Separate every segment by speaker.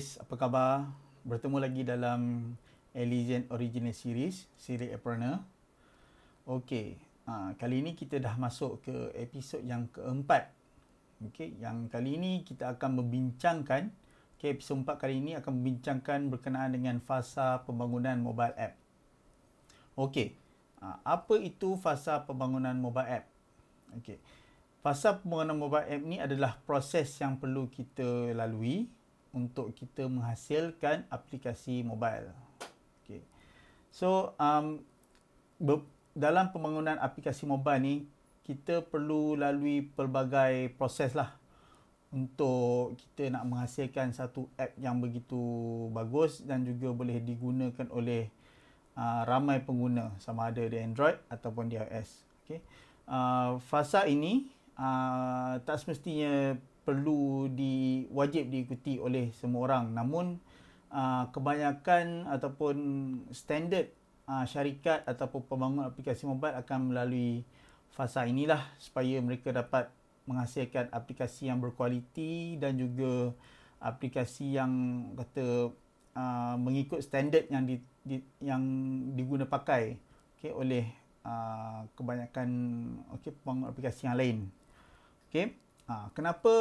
Speaker 1: guys, apa khabar? Bertemu lagi dalam Elysian Original Series, siri Aprona. Okey, uh, kali ini kita dah masuk ke episod yang keempat. Okey, yang kali ini kita akan membincangkan, okey, episod empat kali ini akan membincangkan berkenaan dengan fasa pembangunan mobile app. Okey, uh, apa itu fasa pembangunan mobile app? Okey, fasa pembangunan mobile app ni adalah proses yang perlu kita lalui untuk kita menghasilkan aplikasi mobile. Okay. So um, dalam pembangunan aplikasi mobile ni kita perlu lalui pelbagai proses lah untuk kita nak menghasilkan satu app yang begitu bagus dan juga boleh digunakan oleh uh, ramai pengguna sama ada di Android ataupun di iOS. Okay. Uh, fasa ini uh, tak semestinya perlu di wajib diikuti oleh semua orang. Namun uh, kebanyakan ataupun standard uh, syarikat ataupun pembangun aplikasi mobile akan melalui fasa inilah supaya mereka dapat menghasilkan aplikasi yang berkualiti dan juga aplikasi yang kata uh, mengikut standard yang di, di yang diguna pakai okey oleh kebanyakan okey pembangun aplikasi yang lain. Okey Ha, kenapa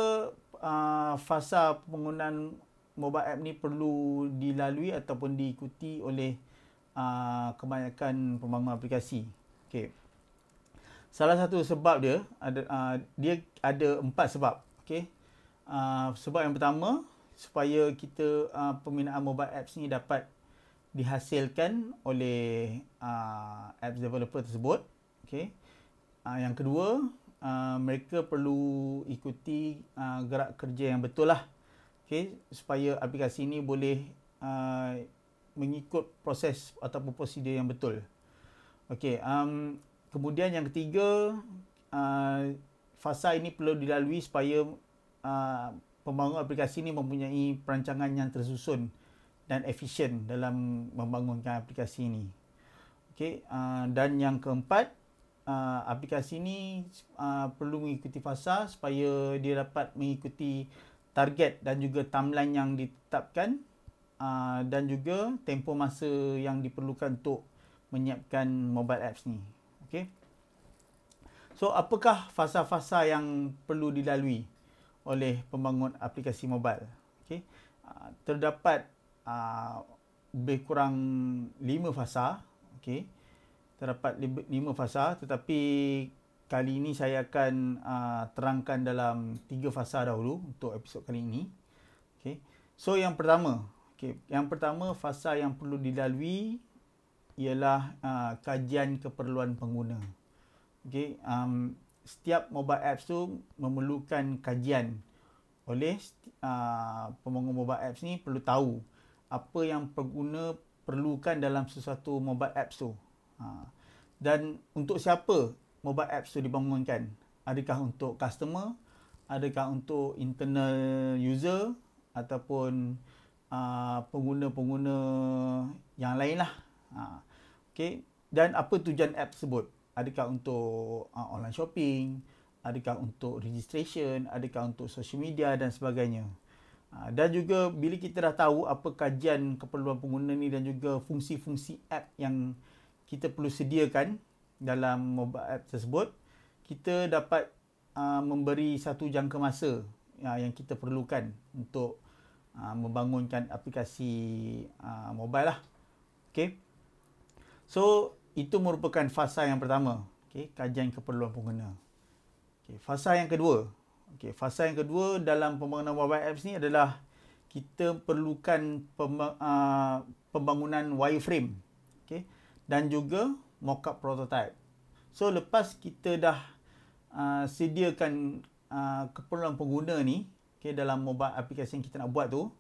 Speaker 1: uh, fasa penggunaan mobile app ni perlu dilalui ataupun diikuti oleh uh, kebanyakan pembangun aplikasi? Okay. Salah satu sebab dia ada uh, dia ada empat sebab. Okay. Uh, sebab yang pertama supaya kita uh, pembinaan mobile apps ni dapat dihasilkan oleh uh, apps developer tersebut. Okay. Uh, yang kedua uh, mereka perlu ikuti uh, gerak kerja yang betul lah. Okay, supaya aplikasi ini boleh uh, mengikut proses ataupun prosedur yang betul. Okay, um, kemudian yang ketiga, uh, fasa ini perlu dilalui supaya uh, pembangun aplikasi ini mempunyai perancangan yang tersusun dan efisien dalam membangunkan aplikasi ini. Okay, uh, dan yang keempat, uh, aplikasi ini uh, perlu mengikuti fasa supaya dia dapat mengikuti target dan juga timeline yang ditetapkan uh, dan juga tempoh masa yang diperlukan untuk menyiapkan mobile apps ni. Okay. So, apakah fasa-fasa yang perlu dilalui oleh pembangun aplikasi mobile? Okay. Uh, terdapat uh, lebih kurang lima fasa. Okay terdapat lima fasa tetapi kali ini saya akan uh, terangkan dalam tiga fasa dahulu untuk episod kali ini. Okay. So yang pertama, okay. yang pertama fasa yang perlu dilalui ialah uh, kajian keperluan pengguna. Okay. Um, setiap mobile apps tu memerlukan kajian oleh uh, pembangun mobile apps ni perlu tahu apa yang pengguna perlukan dalam sesuatu mobile apps tu. Ha. Dan untuk siapa mobile apps tu dibangunkan? Adakah untuk customer? Adakah untuk internal user? Ataupun uh, pengguna-pengguna yang lain lah. Ha. Okay. Dan apa tujuan app tersebut? Adakah untuk uh, online shopping? Adakah untuk registration? Adakah untuk social media dan sebagainya? Uh, dan juga bila kita dah tahu apa kajian keperluan pengguna ni dan juga fungsi-fungsi app yang kita perlu sediakan dalam mobile app tersebut kita dapat uh, memberi satu jangka masa uh, yang kita perlukan untuk uh, membangunkan aplikasi uh, mobile lah. Okey so itu merupakan fasa yang pertama. Okey kajian keperluan pengguna. Okey fasa yang kedua. Okey fasa yang kedua dalam pembangunan mobile apps ni adalah kita perlukan uh, pembangunan wireframe. Okey dan juga mockup prototype. So lepas kita dah uh, sediakan uh, keperluan pengguna ni okay, dalam mobile aplikasi yang kita nak buat tu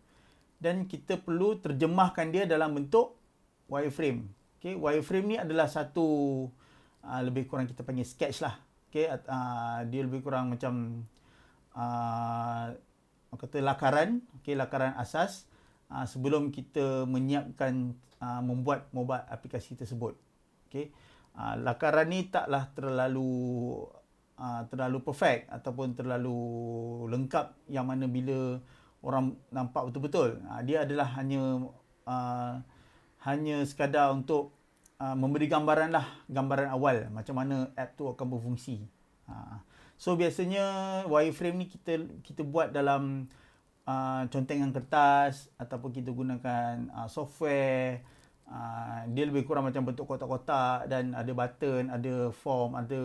Speaker 1: dan kita perlu terjemahkan dia dalam bentuk wireframe. Okay, wireframe ni adalah satu uh, lebih kurang kita panggil sketch lah. Okay, uh, dia lebih kurang macam uh, kata lakaran, okay, lakaran asas uh, sebelum kita menyiapkan uh, membuat mobile aplikasi tersebut. Okey. Uh, lakaran ni taklah terlalu uh, terlalu perfect ataupun terlalu lengkap yang mana bila orang nampak betul-betul. Uh, dia adalah hanya uh, hanya sekadar untuk uh, memberi gambaran lah, gambaran awal macam mana app tu akan berfungsi. Uh, so biasanya wireframe ni kita kita buat dalam uh, contengan kertas ataupun kita gunakan uh, software Uh, dia lebih kurang macam bentuk kotak-kotak dan ada button, ada form, ada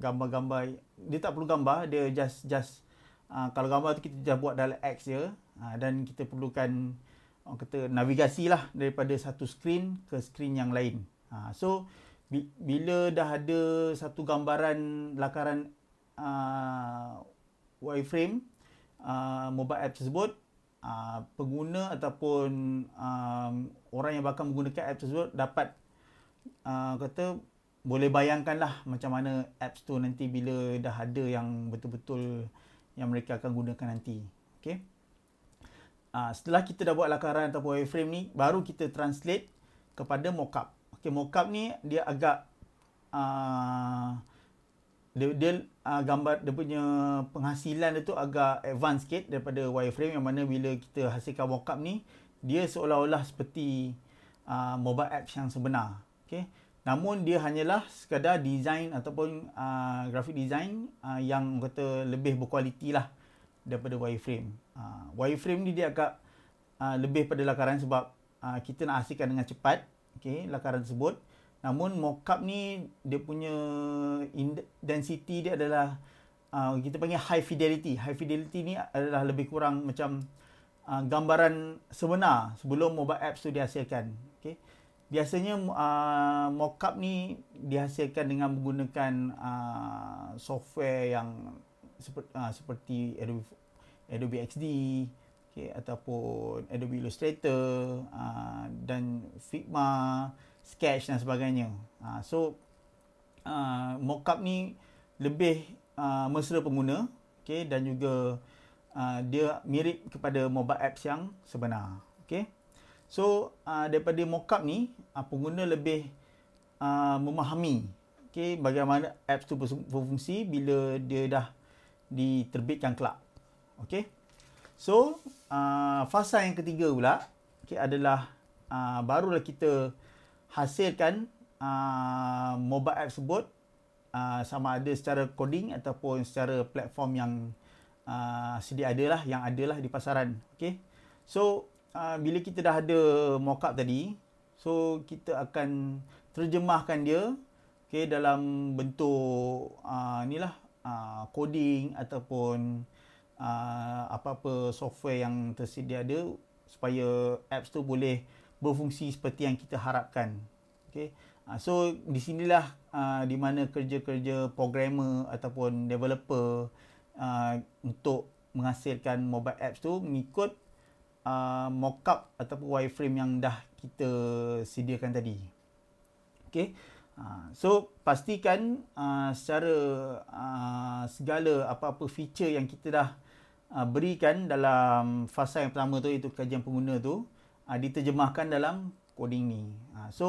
Speaker 1: gambar-gambar. Dia tak perlu gambar, dia just just uh, kalau gambar tu kita just buat dalam X je uh, dan kita perlukan orang kata navigasi lah daripada satu screen ke screen yang lain. Uh, so bi- bila dah ada satu gambaran lakaran uh, wireframe uh, mobile app tersebut uh, pengguna ataupun um, orang yang bakal menggunakan app tersebut dapat uh, kata boleh bayangkanlah macam mana apps tu nanti bila dah ada yang betul-betul yang mereka akan gunakan nanti. Okay. Uh, setelah kita dah buat lakaran ataupun wireframe ni, baru kita translate kepada mockup. Okay, mockup ni dia agak uh, dia, dia uh, gambar dia punya penghasilan dia tu agak advance sikit daripada wireframe yang mana bila kita hasilkan mockup ni dia seolah-olah seperti uh, mobile apps yang sebenar okey namun dia hanyalah sekadar design ataupun uh, graphic design uh, yang kata lebih berkualiti lah daripada wireframe. Uh, wireframe ni dia agak uh, lebih pada lakaran sebab uh, kita nak hasilkan dengan cepat okey lakaran tersebut Namun mockup ni dia punya density dia adalah uh, kita panggil high fidelity. High fidelity ni adalah lebih kurang macam uh, gambaran sebenar sebelum mobile apps tu dihasilkan. Okay. Biasanya uh, mockup ni dihasilkan dengan menggunakan uh, software yang seperti, uh, seperti Adobe, Adobe XD okay, ataupun Adobe Illustrator uh, dan Figma sketch dan sebagainya. Uh, so uh, mockup ni lebih uh, mesra pengguna okay, dan juga uh, dia mirip kepada mobile apps yang sebenar. Okay. So uh, daripada mockup ni uh, pengguna lebih uh, memahami okay, bagaimana apps tu berfungsi bila dia dah diterbitkan kelak. Okay. So uh, fasa yang ketiga pula okay, adalah uh, barulah kita hasilkan uh, mobile app tersebut uh, sama ada secara coding ataupun secara platform yang uh, sedia ada lah yang ada lah di pasaran. Okay so uh, bila kita dah ada mockup tadi so kita akan terjemahkan dia okay dalam bentuk uh, inilah uh, coding ataupun uh, apa-apa software yang tersedia ada supaya apps tu boleh berfungsi seperti yang kita harapkan. Okay. Uh, so di sinilah uh, di mana kerja-kerja programmer ataupun developer uh, untuk menghasilkan mobile apps tu mengikut uh, mockup ataupun wireframe yang dah kita sediakan tadi. Okay. Uh, so pastikan uh, secara uh, segala apa-apa feature yang kita dah uh, berikan dalam fasa yang pertama tu iaitu kajian pengguna tu uh, diterjemahkan dalam coding ni. Uh, so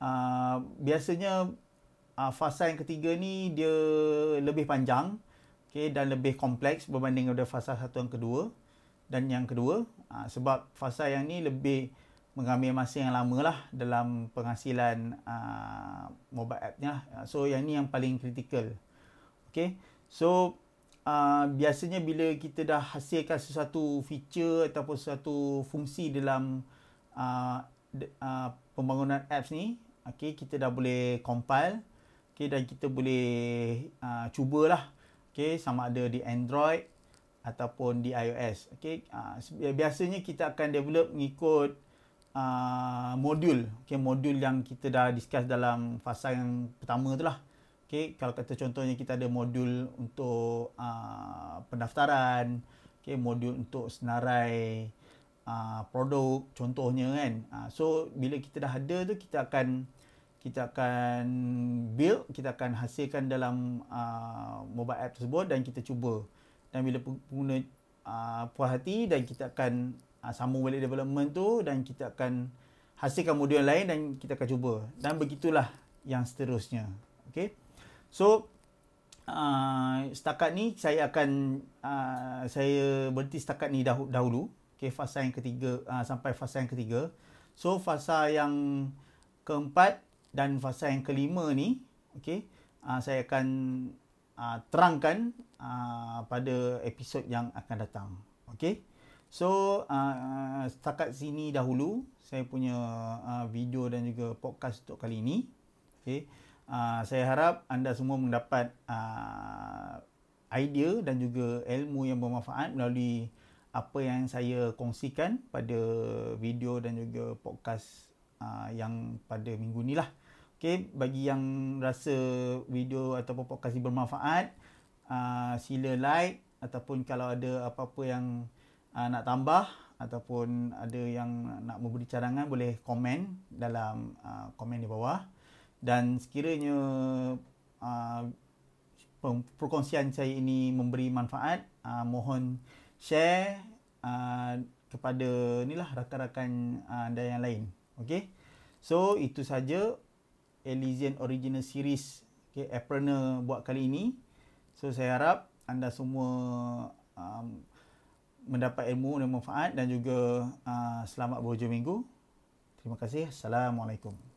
Speaker 1: uh, biasanya uh, fasa yang ketiga ni dia lebih panjang okay, dan lebih kompleks berbanding dengan fasa satu yang kedua dan yang kedua uh, sebab fasa yang ni lebih mengambil masa yang lama lah dalam penghasilan uh, mobile app ni lah. So yang ni yang paling kritikal. Okay. So uh, biasanya bila kita dah hasilkan sesuatu feature ataupun sesuatu fungsi dalam uh, uh, pembangunan apps ni okay, kita dah boleh compile okay, dan kita boleh uh, cubalah okay, sama ada di Android ataupun di iOS okay. uh, biasanya kita akan develop mengikut uh, modul okay, modul yang kita dah discuss dalam fasa yang pertama tu lah Okay, kalau kata contohnya kita ada modul untuk uh, pendaftaran, okay, modul untuk senarai uh, produk contohnya kan. Uh, so bila kita dah ada tu kita akan kita akan build, kita akan hasilkan dalam uh, mobile app tersebut dan kita cuba. Dan bila pengguna uh, puas hati dan kita akan uh, sambung balik development tu dan kita akan hasilkan modul lain dan kita akan cuba. Dan begitulah yang seterusnya. Okay. So uh, setakat ni saya akan uh, saya berhenti setakat ni dah, dahulu. Okay, fasa yang ketiga uh, sampai fasa yang ketiga. So fasa yang keempat dan fasa yang kelima ni, okay, uh, saya akan uh, terangkan uh, pada episod yang akan datang. Okay. So uh, setakat sini dahulu saya punya uh, video dan juga podcast untuk kali ini. Okay. Uh, saya harap anda semua mendapat uh, idea dan juga ilmu yang bermanfaat melalui apa yang saya kongsikan pada video dan juga podcast uh, yang pada minggu ni lah. Okay, bagi yang rasa video ataupun podcast ini bermanfaat, uh, sila like ataupun kalau ada apa-apa yang uh, nak tambah ataupun ada yang nak memberi cadangan boleh komen dalam uh, komen di bawah dan sekiranya uh, perkongsian saya ini memberi manfaat uh, mohon share uh, kepada inilah rakan-rakan anda yang lain. Okey? So itu saja Elysian Original Series okay, Appreneur buat kali ini. So saya harap anda semua um, mendapat ilmu dan manfaat dan juga uh, selamat berhujung minggu. Terima kasih. Assalamualaikum